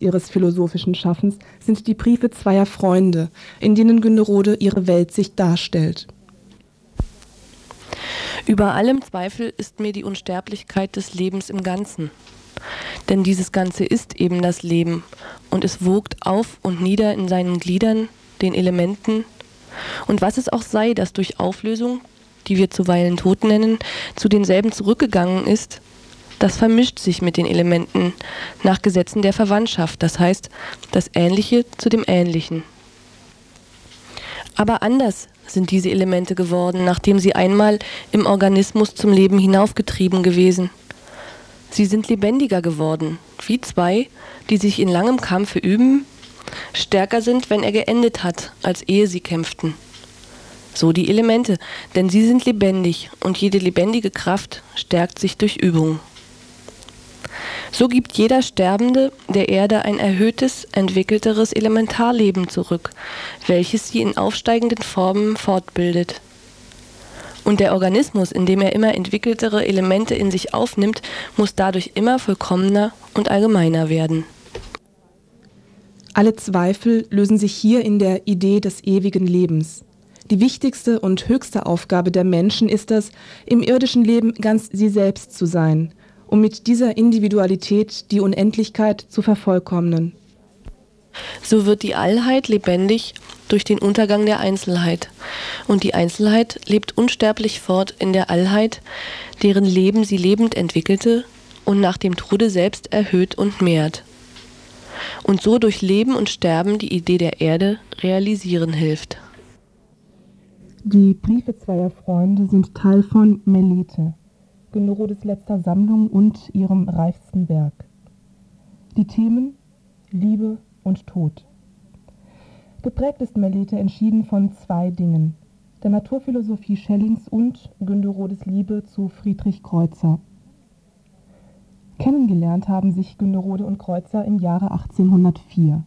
ihres philosophischen Schaffens sind die Briefe zweier Freunde, in denen Günderode ihre Welt sich darstellt. Über allem Zweifel ist mir die Unsterblichkeit des Lebens im Ganzen. Denn dieses Ganze ist eben das Leben und es wogt auf und nieder in seinen Gliedern, den Elementen. Und was es auch sei, das durch Auflösung, die wir zuweilen Tod nennen, zu denselben zurückgegangen ist, das vermischt sich mit den Elementen nach Gesetzen der Verwandtschaft, das heißt das Ähnliche zu dem Ähnlichen. Aber anders sind diese Elemente geworden, nachdem sie einmal im Organismus zum Leben hinaufgetrieben gewesen. Sie sind lebendiger geworden, wie zwei, die sich in langem Kampfe üben, stärker sind, wenn er geendet hat, als ehe sie kämpften. So die Elemente, denn sie sind lebendig und jede lebendige Kraft stärkt sich durch Übung. So gibt jeder Sterbende der Erde ein erhöhtes, entwickelteres Elementarleben zurück, welches sie in aufsteigenden Formen fortbildet. Und der Organismus, in dem er immer entwickeltere Elemente in sich aufnimmt, muss dadurch immer vollkommener und allgemeiner werden. Alle Zweifel lösen sich hier in der Idee des ewigen Lebens. Die wichtigste und höchste Aufgabe der Menschen ist es, im irdischen Leben ganz sie selbst zu sein um mit dieser Individualität die Unendlichkeit zu vervollkommnen. So wird die Allheit lebendig durch den Untergang der Einzelheit. Und die Einzelheit lebt unsterblich fort in der Allheit, deren Leben sie lebend entwickelte und nach dem Tode selbst erhöht und mehrt. Und so durch Leben und Sterben die Idee der Erde realisieren hilft. Die Briefe zweier Freunde sind Teil von Melite, Günderodes letzter Sammlung und ihrem reichsten Werk. Die Themen Liebe und Tod. Geprägt ist Melete entschieden von zwei Dingen, der Naturphilosophie Schellings und Günderodes Liebe zu Friedrich Kreuzer. Kennengelernt haben sich Günderode und Kreuzer im Jahre 1804.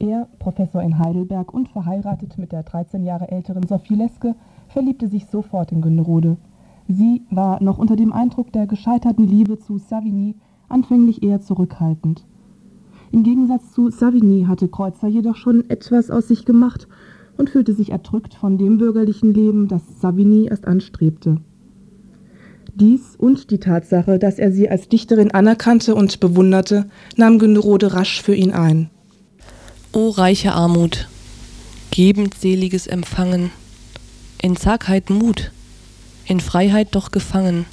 Er, Professor in Heidelberg und verheiratet mit der 13 Jahre älteren Sophie Leske, verliebte sich sofort in Günderode Sie war noch unter dem Eindruck der gescheiterten Liebe zu Savigny anfänglich eher zurückhaltend. Im Gegensatz zu Savigny hatte Kreuzer jedoch schon etwas aus sich gemacht und fühlte sich erdrückt von dem bürgerlichen Leben, das Savigny erst anstrebte. Dies und die Tatsache, dass er sie als Dichterin anerkannte und bewunderte, nahm Günderode rasch für ihn ein. O reiche Armut, gebend seliges Empfangen, in Zagheit Mut, in Freiheit doch gefangen,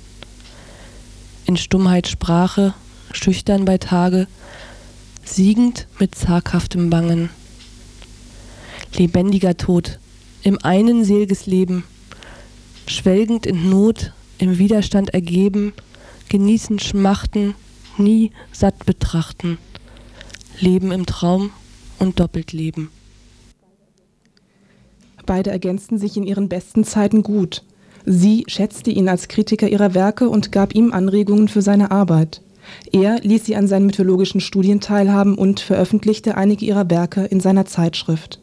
in Stummheit Sprache, schüchtern bei Tage, siegend mit zaghaftem Bangen. Lebendiger Tod, im einen selges Leben, schwelgend in Not, im Widerstand ergeben, genießen Schmachten, nie satt betrachten, Leben im Traum und doppelt leben. Beide ergänzten sich in ihren besten Zeiten gut. Sie schätzte ihn als Kritiker ihrer Werke und gab ihm Anregungen für seine Arbeit. Er ließ sie an seinen mythologischen Studien teilhaben und veröffentlichte einige ihrer Werke in seiner Zeitschrift.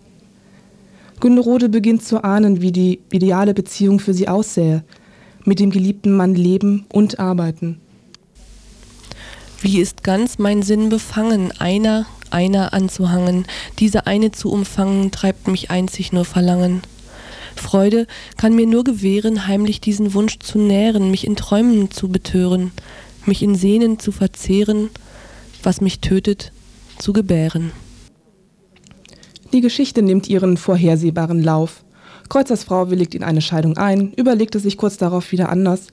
Günderode beginnt zu ahnen, wie die ideale Beziehung für sie aussähe, mit dem geliebten Mann leben und arbeiten. Wie ist ganz mein Sinn befangen, einer, einer anzuhangen, diese eine zu umfangen, treibt mich einzig nur Verlangen. Freude kann mir nur gewähren, heimlich diesen Wunsch zu nähren, mich in Träumen zu betören, mich in Sehnen zu verzehren, was mich tötet, zu gebären. Die Geschichte nimmt ihren vorhersehbaren Lauf. Kreuzers Frau willigt in eine Scheidung ein, überlegte sich kurz darauf wieder anders.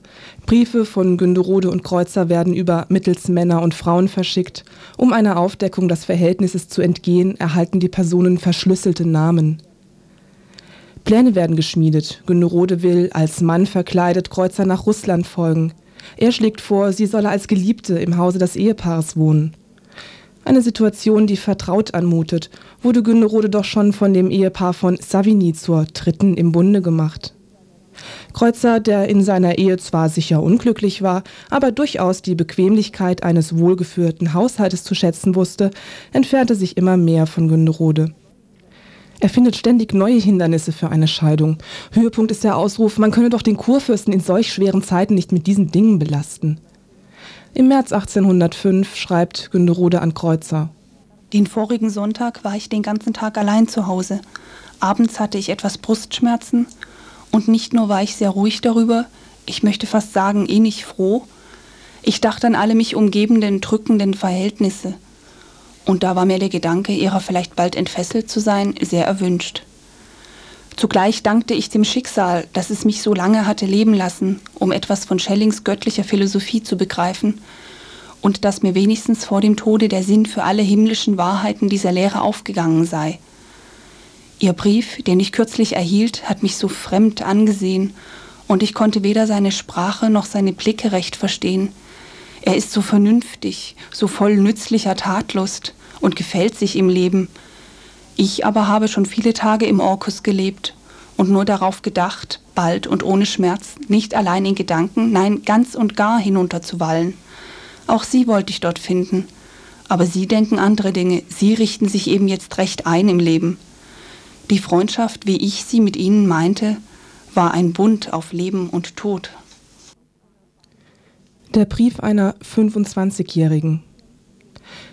Briefe von Günderode und Kreuzer werden über Mittelsmänner und Frauen verschickt. Um einer Aufdeckung des Verhältnisses zu entgehen, erhalten die Personen verschlüsselte Namen. Pläne werden geschmiedet. Günderode will, als Mann verkleidet, Kreuzer nach Russland folgen. Er schlägt vor, sie solle als Geliebte im Hause des Ehepaares wohnen. Eine Situation, die vertraut anmutet, wurde Günderode doch schon von dem Ehepaar von Savigny zur Dritten im Bunde gemacht. Kreuzer, der in seiner Ehe zwar sicher unglücklich war, aber durchaus die Bequemlichkeit eines wohlgeführten Haushaltes zu schätzen wusste, entfernte sich immer mehr von Günderode. Er findet ständig neue Hindernisse für eine Scheidung. Höhepunkt ist der Ausruf, man könne doch den Kurfürsten in solch schweren Zeiten nicht mit diesen Dingen belasten. Im März 1805 schreibt Günderode an Kreuzer. Den vorigen Sonntag war ich den ganzen Tag allein zu Hause. Abends hatte ich etwas Brustschmerzen und nicht nur war ich sehr ruhig darüber, ich möchte fast sagen eh nicht froh, ich dachte an alle mich umgebenden drückenden Verhältnisse. Und da war mir der Gedanke, ihrer vielleicht bald entfesselt zu sein, sehr erwünscht. Zugleich dankte ich dem Schicksal, dass es mich so lange hatte leben lassen, um etwas von Schellings göttlicher Philosophie zu begreifen, und dass mir wenigstens vor dem Tode der Sinn für alle himmlischen Wahrheiten dieser Lehre aufgegangen sei. Ihr Brief, den ich kürzlich erhielt, hat mich so fremd angesehen, und ich konnte weder seine Sprache noch seine Blicke recht verstehen. Er ist so vernünftig, so voll nützlicher Tatlust und gefällt sich im Leben. Ich aber habe schon viele Tage im Orkus gelebt und nur darauf gedacht, bald und ohne Schmerz, nicht allein in Gedanken, nein, ganz und gar hinunterzuwallen. Auch sie wollte ich dort finden. Aber sie denken andere Dinge, sie richten sich eben jetzt recht ein im Leben. Die Freundschaft, wie ich sie mit ihnen meinte, war ein Bund auf Leben und Tod. Der Brief einer 25-Jährigen.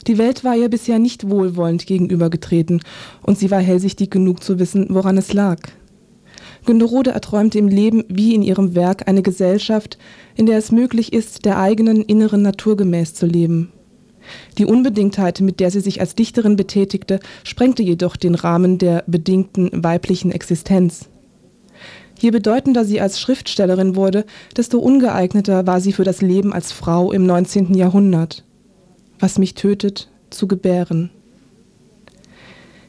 Die Welt war ihr bisher nicht wohlwollend gegenübergetreten und sie war hellsichtig genug zu wissen, woran es lag. Günderode erträumte im Leben wie in ihrem Werk eine Gesellschaft, in der es möglich ist, der eigenen inneren Natur gemäß zu leben. Die Unbedingtheit, mit der sie sich als Dichterin betätigte, sprengte jedoch den Rahmen der bedingten weiblichen Existenz. Je bedeutender sie als Schriftstellerin wurde, desto ungeeigneter war sie für das Leben als Frau im 19. Jahrhundert. Was mich tötet, zu gebären.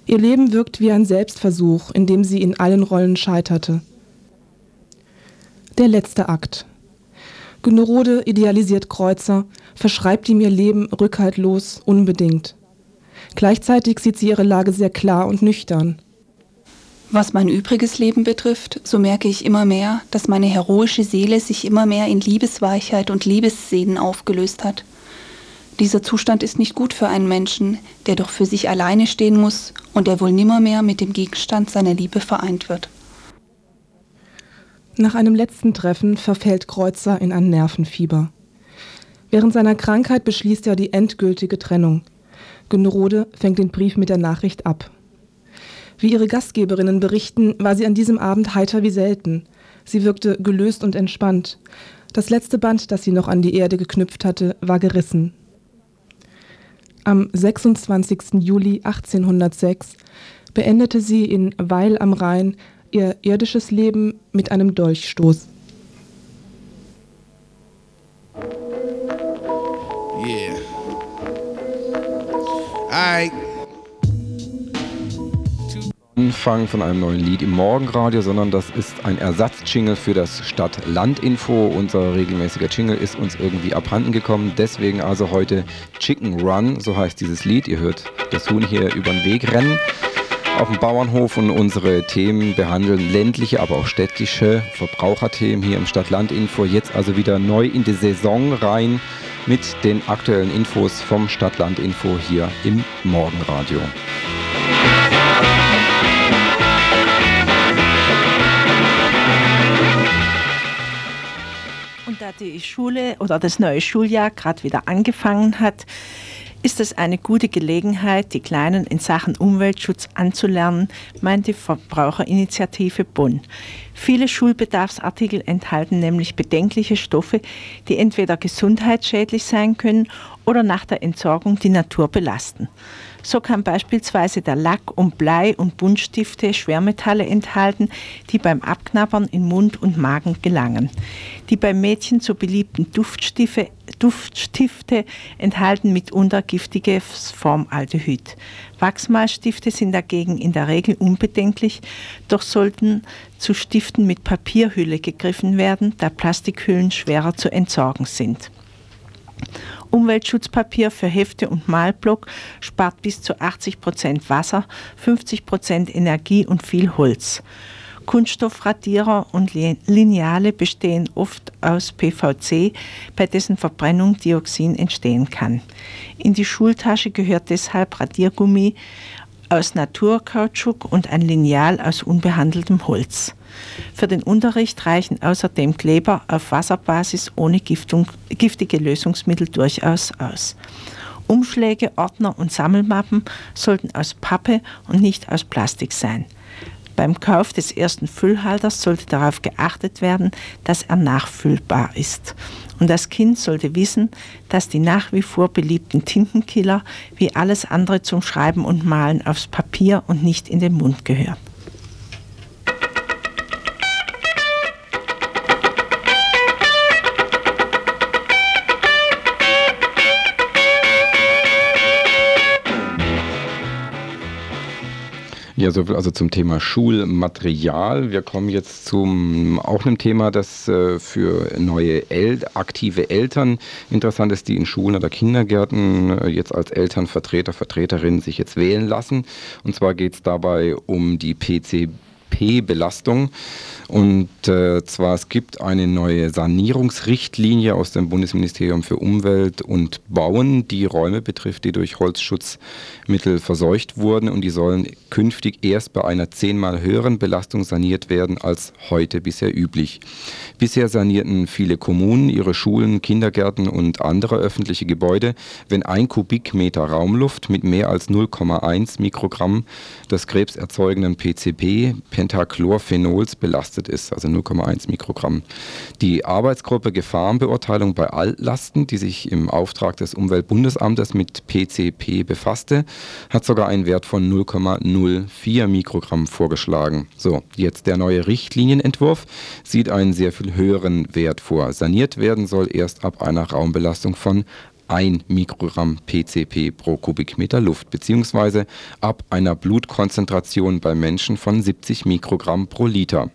Ihr Leben wirkt wie ein Selbstversuch, in dem sie in allen Rollen scheiterte. Der letzte Akt. Günnerode idealisiert Kreuzer, verschreibt ihm ihr Leben rückhaltlos, unbedingt. Gleichzeitig sieht sie ihre Lage sehr klar und nüchtern. Was mein übriges Leben betrifft, so merke ich immer mehr, dass meine heroische Seele sich immer mehr in Liebesweichheit und Liebessehnen aufgelöst hat. Dieser Zustand ist nicht gut für einen Menschen, der doch für sich alleine stehen muss und der wohl nimmermehr mit dem Gegenstand seiner Liebe vereint wird. Nach einem letzten Treffen verfällt Kreuzer in ein Nervenfieber. Während seiner Krankheit beschließt er die endgültige Trennung. Günderode fängt den Brief mit der Nachricht ab. Wie ihre Gastgeberinnen berichten, war sie an diesem Abend heiter wie selten. Sie wirkte gelöst und entspannt. Das letzte Band, das sie noch an die Erde geknüpft hatte, war gerissen. Am 26. Juli 1806 beendete sie in Weil am Rhein ihr irdisches Leben mit einem Dolchstoß. Yeah. Alright. Anfang von einem neuen Lied im Morgenradio, sondern das ist ein Ersatzjingle für das Stadt-Land-Info. Unser regelmäßiger Jingle ist uns irgendwie abhanden gekommen. Deswegen also heute Chicken Run, so heißt dieses Lied. Ihr hört das Huhn hier über den Weg rennen auf dem Bauernhof und unsere Themen behandeln ländliche, aber auch städtische Verbraucherthemen hier im Stadt-Land-Info. Jetzt also wieder neu in die Saison rein mit den aktuellen Infos vom Stadt-Land-Info hier im Morgenradio. Die Schule oder das neue Schuljahr gerade wieder angefangen hat, ist es eine gute Gelegenheit, die Kleinen in Sachen Umweltschutz anzulernen, meint die Verbraucherinitiative Bonn. Viele Schulbedarfsartikel enthalten nämlich bedenkliche Stoffe, die entweder gesundheitsschädlich sein können oder nach der Entsorgung die Natur belasten. So kann beispielsweise der Lack und Blei und Buntstifte Schwermetalle enthalten, die beim Abknabbern in Mund und Magen gelangen. Die beim Mädchen so beliebten Duftstifte, Duftstifte enthalten mitunter giftiges Formaldehyd. Wachsmalstifte sind dagegen in der Regel unbedenklich, doch sollten zu Stiften mit Papierhülle gegriffen werden, da Plastikhüllen schwerer zu entsorgen sind. Umweltschutzpapier für Hefte und Malblock spart bis zu 80 Prozent Wasser, 50 Prozent Energie und viel Holz. Kunststoffradierer und Lineale bestehen oft aus PVC, bei dessen Verbrennung Dioxin entstehen kann. In die Schultasche gehört deshalb Radiergummi aus Naturkautschuk und ein Lineal aus unbehandeltem Holz. Für den Unterricht reichen außerdem Kleber auf Wasserbasis ohne Giftung, giftige Lösungsmittel durchaus aus. Umschläge, Ordner und Sammelmappen sollten aus Pappe und nicht aus Plastik sein. Beim Kauf des ersten Füllhalters sollte darauf geachtet werden, dass er nachfüllbar ist. Und das Kind sollte wissen, dass die nach wie vor beliebten Tintenkiller wie alles andere zum Schreiben und Malen aufs Papier und nicht in den Mund gehört. Ja, soviel also zum Thema Schulmaterial. Wir kommen jetzt zum auch einem Thema, das äh, für neue El aktive Eltern interessant ist, die in Schulen oder Kindergärten äh, jetzt als Elternvertreter, Vertreterinnen sich jetzt wählen lassen. Und zwar geht es dabei um die PCP-Belastung. Und äh, zwar es gibt eine neue Sanierungsrichtlinie aus dem Bundesministerium für Umwelt und Bauen, die Räume betrifft, die durch Holzschutzmittel verseucht wurden und die sollen künftig erst bei einer zehnmal höheren Belastung saniert werden als heute bisher üblich. Bisher sanierten viele Kommunen ihre Schulen, Kindergärten und andere öffentliche Gebäude, wenn ein Kubikmeter Raumluft mit mehr als 0,1 Mikrogramm des krebserzeugenden PCP, Pentachlorphenols, belastet ist, also 0,1 Mikrogramm. Die Arbeitsgruppe Gefahrenbeurteilung bei Altlasten, die sich im Auftrag des Umweltbundesamtes mit PCP befasste, hat sogar einen Wert von 0,04 Mikrogramm vorgeschlagen. So, jetzt der neue Richtlinienentwurf sieht einen sehr viel viel höheren Wert vor. Saniert werden soll erst ab einer Raumbelastung von 1 Mikrogramm PCP pro Kubikmeter Luft beziehungsweise ab einer Blutkonzentration bei Menschen von 70 Mikrogramm pro Liter.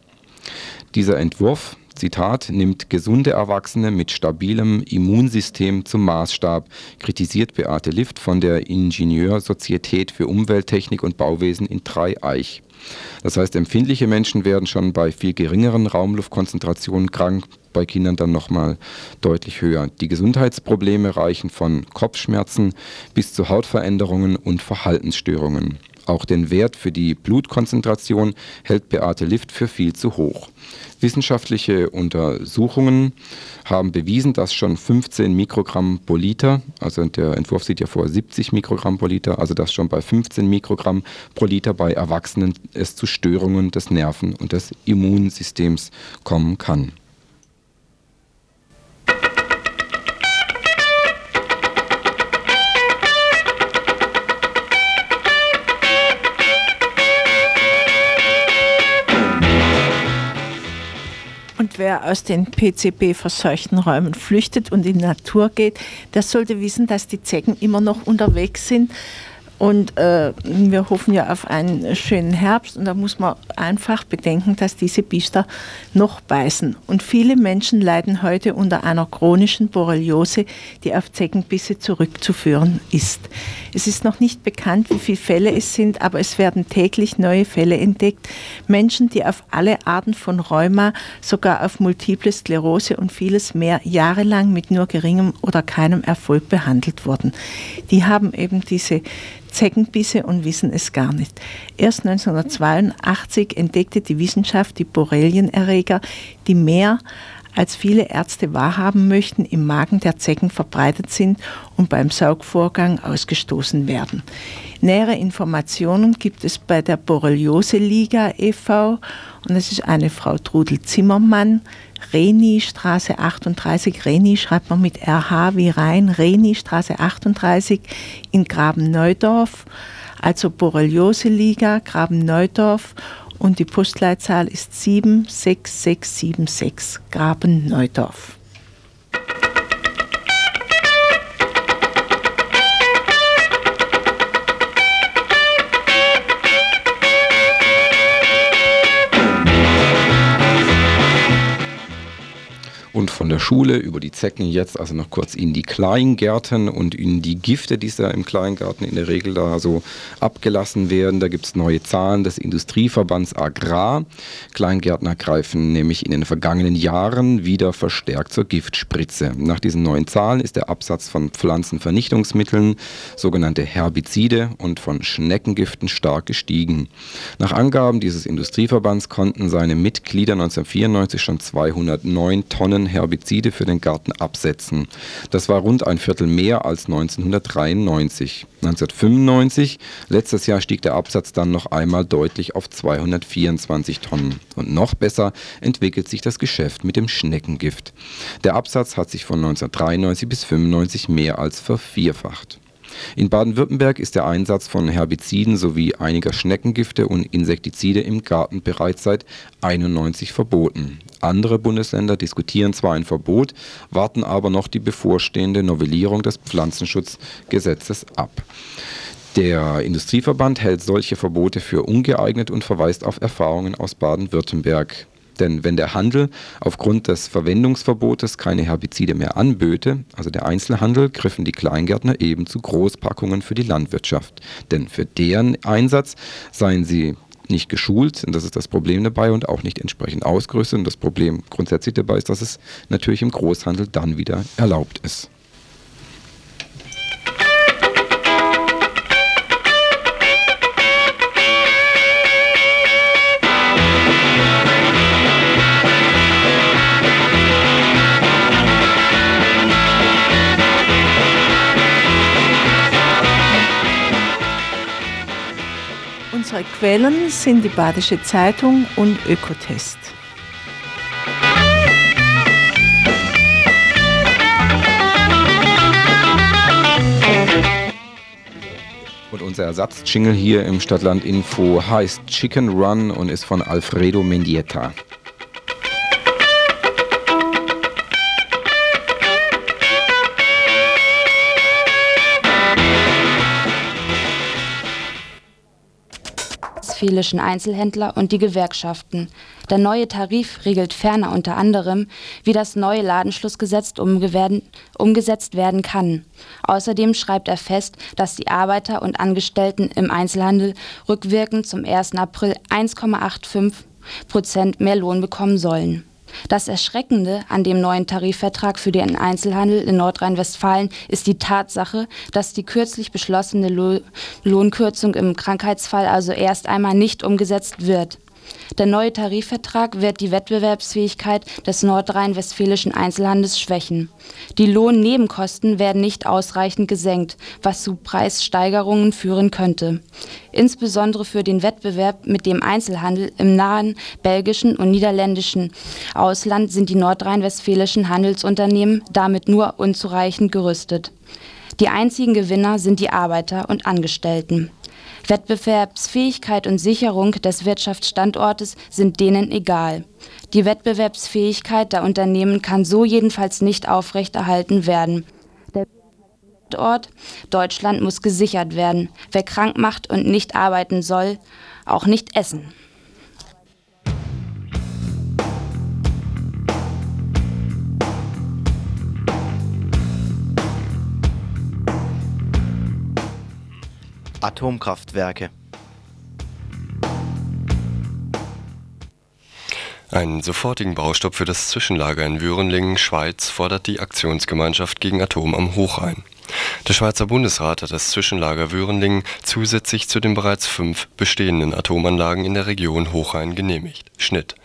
Dieser Entwurf, Zitat, nimmt gesunde Erwachsene mit stabilem Immunsystem zum Maßstab, kritisiert Beate Lift von der Ingenieursozietät für Umwelttechnik und Bauwesen in Dreieich. Das heißt, empfindliche Menschen werden schon bei viel geringeren Raumluftkonzentrationen krank, bei Kindern dann nochmal deutlich höher. Die Gesundheitsprobleme reichen von Kopfschmerzen bis zu Hautveränderungen und Verhaltensstörungen. Auch den Wert für die Blutkonzentration hält Beate Lift für viel zu hoch. Wissenschaftliche Untersuchungen haben bewiesen, dass schon 15 Mikrogramm pro Liter, also der Entwurf sieht ja vor 70 Mikrogramm pro Liter, also dass schon bei 15 Mikrogramm pro Liter bei Erwachsenen es zu Störungen des Nerven- und des Immunsystems kommen kann. Wer aus den PCB-verseuchten Räumen flüchtet und in die Natur geht, der sollte wissen, dass die Zecken immer noch unterwegs sind und äh, wir hoffen ja auf einen schönen Herbst und da muss man einfach bedenken, dass diese Biester noch beißen. Und viele Menschen leiden heute unter einer chronischen Borreliose, die auf Zeckenbisse zurückzuführen ist. Es ist noch nicht bekannt, wie viele Fälle es sind, aber es werden täglich neue Fälle entdeckt. Menschen, die auf alle Arten von Rheuma, sogar auf multiple Sklerose und vieles mehr jahrelang mit nur geringem oder keinem Erfolg behandelt wurden. Die haben eben diese Zeckenbisse und wissen es gar nicht. Erst 1982 entdeckte die Wissenschaft die Borrelienerreger, die mehr als viele Ärzte wahrhaben möchten, im Magen der Zecken verbreitet sind und beim Saugvorgang ausgestoßen werden. Nähere Informationen gibt es bei der Borreliose Liga e.V. und es ist eine Frau Trudel Zimmermann, Reni Straße 38, Reni schreibt man mit RH wie Rhein, Reni Straße 38 in Graben-Neudorf, also Borreliose-Liga, Graben-Neudorf und die Postleitzahl ist 76676, Graben-Neudorf. Von der Schule über die Zecken jetzt also noch kurz in die Kleingärten und in die Gifte, die da im Kleingarten in der Regel da so abgelassen werden. Da gibt es neue Zahlen des Industrieverbands Agrar. Kleingärtner greifen nämlich in den vergangenen Jahren wieder verstärkt zur Giftspritze. Nach diesen neuen Zahlen ist der Absatz von Pflanzenvernichtungsmitteln, sogenannte Herbizide und von Schneckengiften stark gestiegen. Nach Angaben dieses Industrieverbands konnten seine Mitglieder 1994 schon 209 Tonnen Herbizide Herbizide für den Garten absetzen. Das war rund ein Viertel mehr als 1993. 1995, letztes Jahr stieg der Absatz dann noch einmal deutlich auf 224 Tonnen. Und noch besser entwickelt sich das Geschäft mit dem Schneckengift. Der Absatz hat sich von 1993 bis 1995 mehr als vervierfacht. In Baden-Württemberg ist der Einsatz von Herbiziden sowie einiger Schneckengifte und Insektizide im Garten bereits seit 91 verboten. Andere Bundesländer diskutieren zwar ein Verbot, warten aber noch die bevorstehende Novellierung des Pflanzenschutzgesetzes ab. Der Industrieverband hält solche Verbote für ungeeignet und verweist auf Erfahrungen aus Baden-Württemberg. Denn wenn der Handel aufgrund des Verwendungsverbotes keine Herbizide mehr anböte, also der Einzelhandel, griffen die Kleingärtner eben zu Großpackungen für die Landwirtschaft. Denn für deren Einsatz seien sie nicht geschult, und das ist das Problem dabei, und auch nicht entsprechend ausgerüstet. Und das Problem grundsätzlich dabei ist, dass es natürlich im Großhandel dann wieder erlaubt ist. Quellen sind die Badische Zeitung und Ökotest. Und unser Ersatzjingle hier im Stadtland Info heißt Chicken Run und ist von Alfredo Mendieta. Westfälischen Einzelhändler und die Gewerkschaften. Der neue Tarif regelt ferner unter anderem, wie das neue Ladenschlussgesetz umgesetzt werden kann. Außerdem schreibt er fest, dass die Arbeiter und Angestellten im Einzelhandel rückwirkend zum 1. April 1,85 Prozent mehr Lohn bekommen sollen. Das Erschreckende an dem neuen Tarifvertrag für den Einzelhandel in Nordrhein-Westfalen ist die Tatsache, dass die kürzlich beschlossene Lo Lohnkürzung im Krankheitsfall also erst einmal nicht umgesetzt wird. Der neue Tarifvertrag wird die Wettbewerbsfähigkeit des nordrhein-westfälischen Einzelhandels schwächen. Die Lohnnebenkosten werden nicht ausreichend gesenkt, was zu Preissteigerungen führen könnte. Insbesondere für den Wettbewerb mit dem Einzelhandel im nahen belgischen und niederländischen Ausland sind die nordrhein-westfälischen Handelsunternehmen damit nur unzureichend gerüstet. Die einzigen Gewinner sind die Arbeiter und Angestellten. Wettbewerbsfähigkeit und Sicherung des Wirtschaftsstandortes sind denen egal. Die Wettbewerbsfähigkeit der Unternehmen kann so jedenfalls nicht aufrechterhalten werden. Der Standort Deutschland muss gesichert werden. Wer krank macht und nicht arbeiten soll, auch nicht essen. Atomkraftwerke. Einen sofortigen Baustopp für das Zwischenlager in Würenlingen, Schweiz, fordert die Aktionsgemeinschaft gegen Atom am Hochrhein. Der Schweizer Bundesrat hat das Zwischenlager Würenlingen zusätzlich zu den bereits fünf bestehenden Atomanlagen in der Region Hochrhein genehmigt. Schnitt.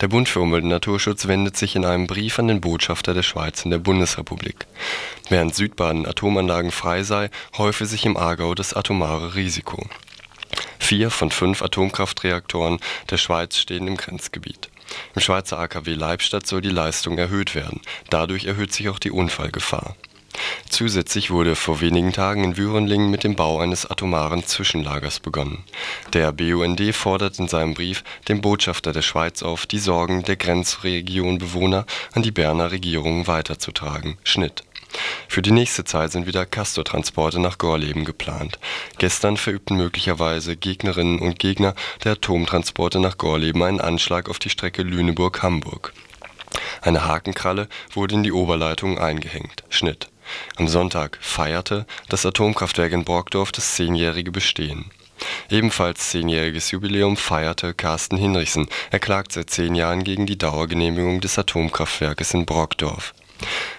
Der Bund für Umwelt und Naturschutz wendet sich in einem Brief an den Botschafter der Schweiz in der Bundesrepublik. Während Südbaden Atomanlagen frei sei, häufe sich im Aargau das atomare Risiko. Vier von fünf Atomkraftreaktoren der Schweiz stehen im Grenzgebiet. Im Schweizer AKW Leibstadt soll die Leistung erhöht werden. Dadurch erhöht sich auch die Unfallgefahr. Zusätzlich wurde vor wenigen Tagen in Würenlingen mit dem Bau eines atomaren Zwischenlagers begonnen. Der BUND fordert in seinem Brief den Botschafter der Schweiz auf, die Sorgen der Grenzregionbewohner an die Berner Regierung weiterzutragen. Schnitt für die nächste Zeit sind wieder Castortransporte nach Gorleben geplant. Gestern verübten möglicherweise Gegnerinnen und Gegner der Atomtransporte nach Gorleben einen Anschlag auf die Strecke Lüneburg-Hamburg. Eine Hakenkralle wurde in die Oberleitung eingehängt. Schnitt. Am Sonntag feierte das Atomkraftwerk in Borgdorf das zehnjährige Bestehen. Ebenfalls zehnjähriges Jubiläum feierte Carsten Hinrichsen. Er klagt seit zehn Jahren gegen die Dauergenehmigung des Atomkraftwerkes in Brockdorf.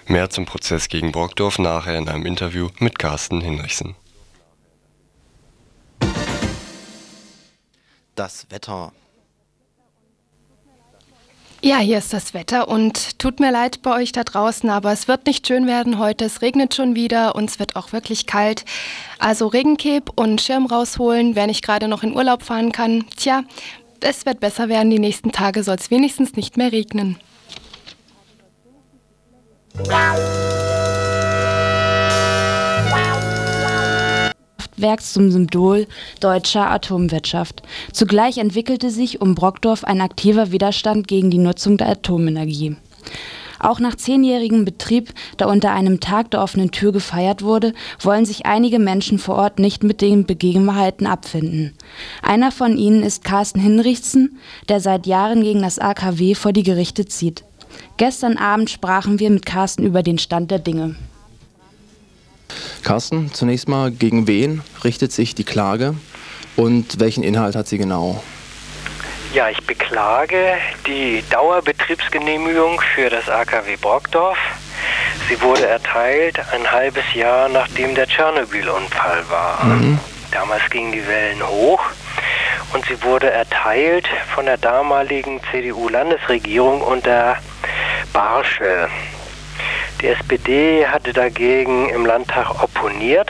Mehr zum Prozess gegen Brockdorf nachher in einem Interview mit Carsten Hinrichsen. Das Wetter. Ja, hier ist das Wetter und tut mir leid bei euch da draußen, aber es wird nicht schön werden heute. Es regnet schon wieder und es wird auch wirklich kalt. Also Regenkeb und Schirm rausholen, wer nicht gerade noch in Urlaub fahren kann. Tja, es wird besser werden. Die nächsten Tage soll es wenigstens nicht mehr regnen. Werks zum Symbol deutscher Atomwirtschaft. Zugleich entwickelte sich um Brockdorf ein aktiver Widerstand gegen die Nutzung der Atomenergie. Auch nach zehnjährigem Betrieb, der unter einem Tag der offenen Tür gefeiert wurde, wollen sich einige Menschen vor Ort nicht mit den Begebenheiten abfinden. Einer von ihnen ist Carsten Hinrichsen, der seit Jahren gegen das AKW vor die Gerichte zieht. Gestern Abend sprachen wir mit Carsten über den Stand der Dinge. Carsten, zunächst mal, gegen wen richtet sich die Klage und welchen Inhalt hat sie genau? Ja, ich beklage die Dauerbetriebsgenehmigung für das AKW Brockdorf. Sie wurde erteilt ein halbes Jahr nachdem der Tschernobyl-Unfall war. Mhm. Damals gingen die Wellen hoch und sie wurde erteilt von der damaligen CDU-Landesregierung unter Barschel. Die SPD hatte dagegen im Landtag opponiert.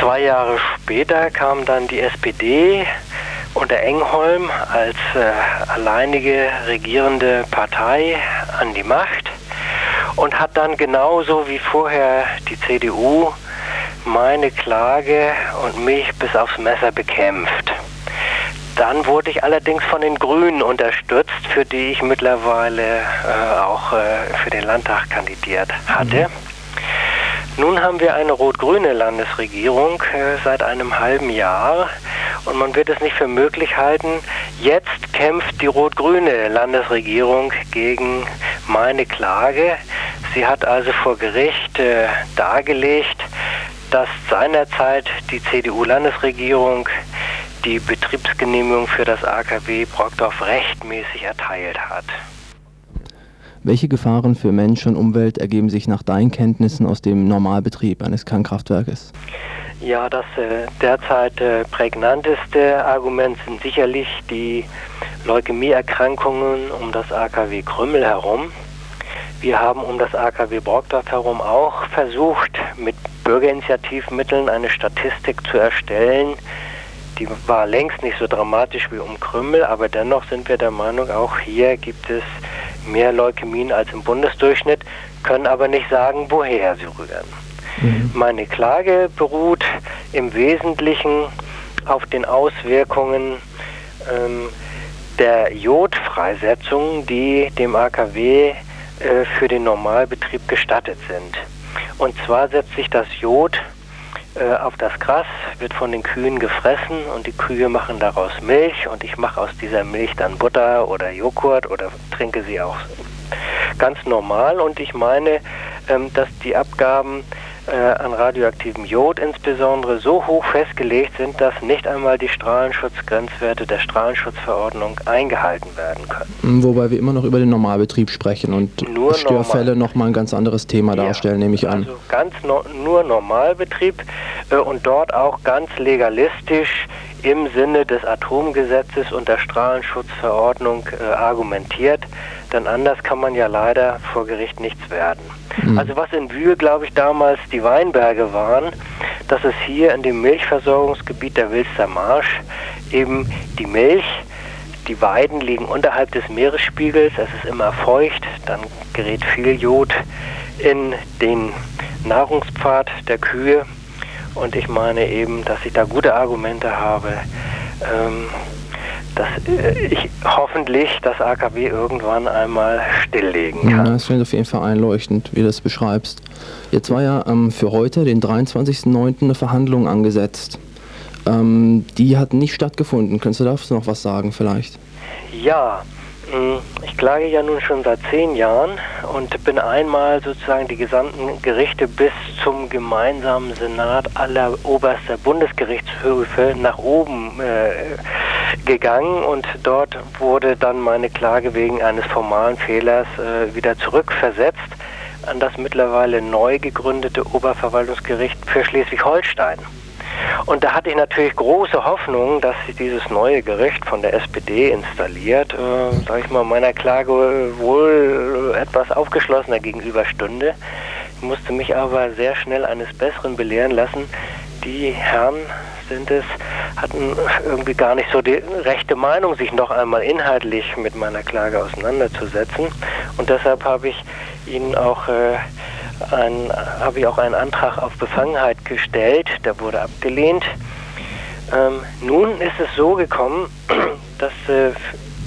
Zwei Jahre später kam dann die SPD unter Engholm als äh, alleinige regierende Partei an die Macht und hat dann genauso wie vorher die CDU meine Klage und mich bis aufs Messer bekämpft. Dann wurde ich allerdings von den Grünen unterstützt, für die ich mittlerweile äh, auch äh, für den Landtag kandidiert hatte. Mhm. Nun haben wir eine rot-grüne Landesregierung äh, seit einem halben Jahr und man wird es nicht für möglich halten. Jetzt kämpft die rot-grüne Landesregierung gegen meine Klage. Sie hat also vor Gericht äh, dargelegt, dass seinerzeit die CDU-Landesregierung die Betriebsgenehmigung für das AKW Brockdorf rechtmäßig erteilt hat. Welche Gefahren für Mensch und Umwelt ergeben sich nach deinen Kenntnissen aus dem Normalbetrieb eines Kernkraftwerkes? Ja, das äh, derzeit äh, prägnanteste Argument sind sicherlich die Leukämieerkrankungen um das AKW Krümmel herum. Wir haben um das AKW Brockdorf herum auch versucht, mit Bürgerinitiativmitteln eine Statistik zu erstellen, die war längst nicht so dramatisch wie um Krümmel, aber dennoch sind wir der Meinung, auch hier gibt es mehr Leukämien als im Bundesdurchschnitt, können aber nicht sagen, woher sie rühren. Mhm. Meine Klage beruht im Wesentlichen auf den Auswirkungen ähm, der Jodfreisetzungen, die dem AKW äh, für den Normalbetrieb gestattet sind. Und zwar setzt sich das Jod äh, auf das Gras, wird von den Kühen gefressen und die Kühe machen daraus Milch und ich mache aus dieser Milch dann Butter oder Joghurt oder trinke sie auch. Ganz normal und ich meine, ähm, dass die Abgaben an radioaktivem Jod insbesondere so hoch festgelegt sind, dass nicht einmal die Strahlenschutzgrenzwerte der Strahlenschutzverordnung eingehalten werden können. Mm, wobei wir immer noch über den Normalbetrieb sprechen und nur Störfälle nochmal ein ganz anderes Thema ja, darstellen, nehme ich an. Also ganz no nur Normalbetrieb äh, und dort auch ganz legalistisch im Sinne des Atomgesetzes und der Strahlenschutzverordnung äh, argumentiert, denn anders kann man ja leider vor Gericht nichts werden. Mhm. Also was in Wühe, glaube ich, damals die Weinberge waren, dass es hier in dem Milchversorgungsgebiet der Wilster Marsch eben die Milch, die Weiden liegen unterhalb des Meeresspiegels, es ist immer feucht, dann gerät viel Jod in den Nahrungspfad der Kühe und ich meine eben, dass ich da gute Argumente habe, ähm, dass äh, ich hoffentlich das AKW irgendwann einmal stilllegen kann. Ja, das finde ich auf jeden Fall einleuchtend, wie du das beschreibst. Jetzt war ja ähm, für heute, den 23.09., eine Verhandlung angesetzt. Ähm, die hat nicht stattgefunden. Könntest du dazu noch was sagen vielleicht? Ja, hm, ich klage ja nun schon seit zehn Jahren und bin einmal sozusagen die gesamten Gerichte bis zum gemeinsamen Senat aller oberster Bundesgerichtshöfe nach oben äh, gegangen und dort wurde dann meine Klage wegen eines formalen Fehlers äh, wieder zurückversetzt an das mittlerweile neu gegründete Oberverwaltungsgericht für Schleswig-Holstein. Und da hatte ich natürlich große Hoffnung, dass dieses neue Gericht von der SPD installiert, äh, sage ich mal, meiner Klage wohl etwas aufgeschlossener gegenüberstünde. Ich musste mich aber sehr schnell eines Besseren belehren lassen. Die Herren sind es, hatten irgendwie gar nicht so die rechte Meinung, sich noch einmal inhaltlich mit meiner Klage auseinanderzusetzen. Und deshalb habe ich ihnen auch äh, ein, habe ich auch einen Antrag auf Befangenheit gestellt, der wurde abgelehnt. Ähm, nun ist es so gekommen, dass äh,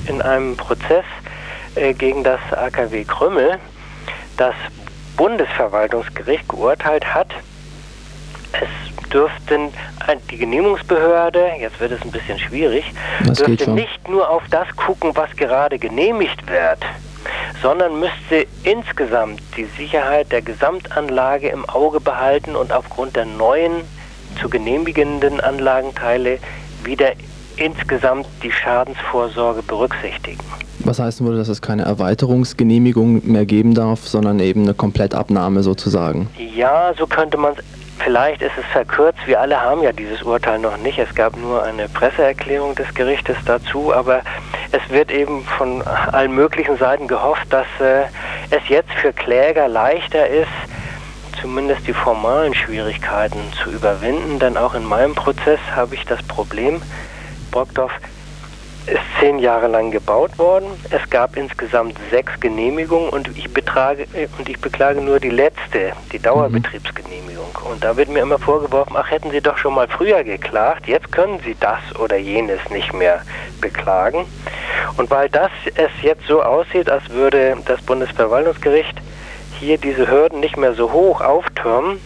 in einem Prozess äh, gegen das AKW Krümmel das Bundesverwaltungsgericht geurteilt hat, es dürften die Genehmigungsbehörde, jetzt wird es ein bisschen schwierig, das dürfte nicht nur auf das gucken, was gerade genehmigt wird, sondern müsste insgesamt die Sicherheit der Gesamtanlage im Auge behalten und aufgrund der neuen zu genehmigenden Anlagenteile wieder insgesamt die Schadensvorsorge berücksichtigen. Was heißen würde, dass es keine Erweiterungsgenehmigung mehr geben darf, sondern eben eine Komplettabnahme sozusagen? Ja, so könnte man es Vielleicht ist es verkürzt, wir alle haben ja dieses Urteil noch nicht. Es gab nur eine Presseerklärung des Gerichtes dazu, aber es wird eben von allen möglichen Seiten gehofft, dass äh, es jetzt für Kläger leichter ist, zumindest die formalen Schwierigkeiten zu überwinden, denn auch in meinem Prozess habe ich das Problem, Brockdorf ist zehn Jahre lang gebaut worden. Es gab insgesamt sechs Genehmigungen und ich, betrage, und ich beklage nur die letzte, die Dauerbetriebsgenehmigung. Und da wird mir immer vorgeworfen, ach hätten Sie doch schon mal früher geklagt, jetzt können Sie das oder jenes nicht mehr beklagen. Und weil das es jetzt so aussieht, als würde das Bundesverwaltungsgericht hier diese Hürden nicht mehr so hoch auftürmen,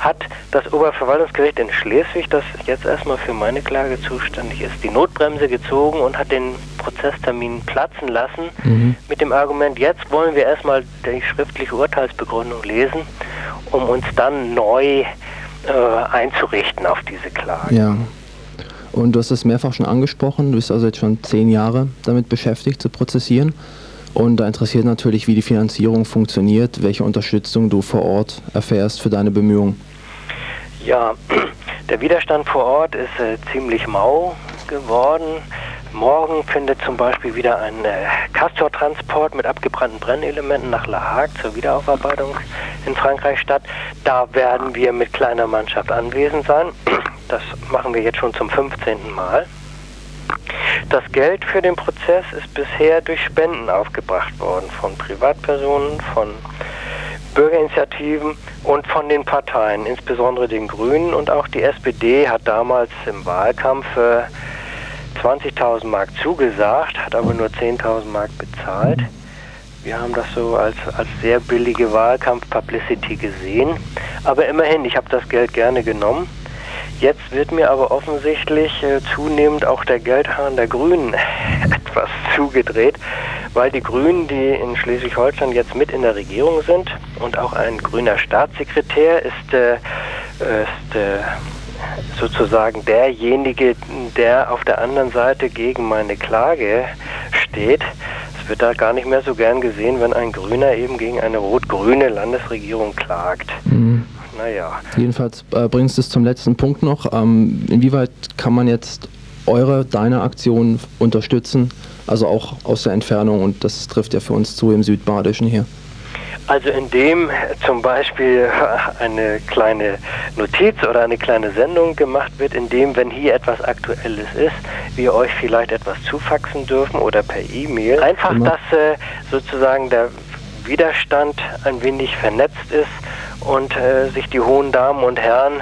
hat das Oberverwaltungsgericht in Schleswig, das jetzt erstmal für meine Klage zuständig ist, die Notbremse gezogen und hat den Prozesstermin platzen lassen mhm. mit dem Argument, jetzt wollen wir erstmal die schriftliche Urteilsbegründung lesen, um uns dann neu äh, einzurichten auf diese Klage. Ja. Und du hast es mehrfach schon angesprochen, du bist also jetzt schon zehn Jahre damit beschäftigt zu prozessieren. Und da interessiert natürlich, wie die Finanzierung funktioniert, welche Unterstützung du vor Ort erfährst für deine Bemühungen. Ja, der Widerstand vor Ort ist äh, ziemlich mau geworden. Morgen findet zum Beispiel wieder ein äh, Castor-Transport mit abgebrannten Brennelementen nach La Hague zur Wiederaufarbeitung in Frankreich statt. Da werden wir mit kleiner Mannschaft anwesend sein. Das machen wir jetzt schon zum 15. Mal. Das Geld für den Prozess ist bisher durch Spenden aufgebracht worden von Privatpersonen, von Bürgerinitiativen und von den Parteien, insbesondere den Grünen und auch die SPD hat damals im Wahlkampf äh, 20.000 Mark zugesagt, hat aber nur 10.000 Mark bezahlt. Wir haben das so als, als sehr billige Wahlkampf-Publicity gesehen. Aber immerhin, ich habe das Geld gerne genommen. Jetzt wird mir aber offensichtlich äh, zunehmend auch der Geldhahn der Grünen etwas zugedreht, weil die Grünen, die in Schleswig-Holstein jetzt mit in der Regierung sind und auch ein grüner Staatssekretär ist, äh, ist äh, sozusagen derjenige, der auf der anderen Seite gegen meine Klage steht. Es wird da gar nicht mehr so gern gesehen, wenn ein Grüner eben gegen eine rot-grüne Landesregierung klagt. Mhm. Naja. Jedenfalls äh, bringst du es zum letzten Punkt noch. Ähm, inwieweit kann man jetzt eure, deine Aktion unterstützen? Also auch aus der Entfernung und das trifft ja für uns zu im Südbadischen hier. Also indem zum Beispiel eine kleine Notiz oder eine kleine Sendung gemacht wird, indem, wenn hier etwas Aktuelles ist, wir euch vielleicht etwas zufaxen dürfen oder per E-Mail. Einfach, dass äh, sozusagen der Widerstand ein wenig vernetzt ist und äh, sich die hohen Damen und Herren,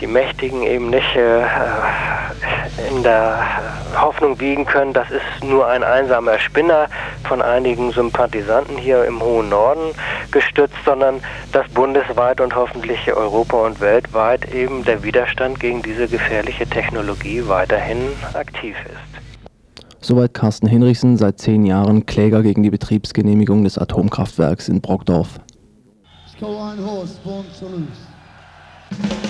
die Mächtigen eben nicht äh, in der Hoffnung wiegen können, das ist nur ein einsamer Spinner von einigen Sympathisanten hier im hohen Norden gestützt, sondern dass bundesweit und hoffentlich Europa und weltweit eben der Widerstand gegen diese gefährliche Technologie weiterhin aktiv ist. Soweit Carsten Hinrichsen, seit zehn Jahren Kläger gegen die Betriebsgenehmigung des Atomkraftwerks in Brockdorf. Go on horse, born to lose.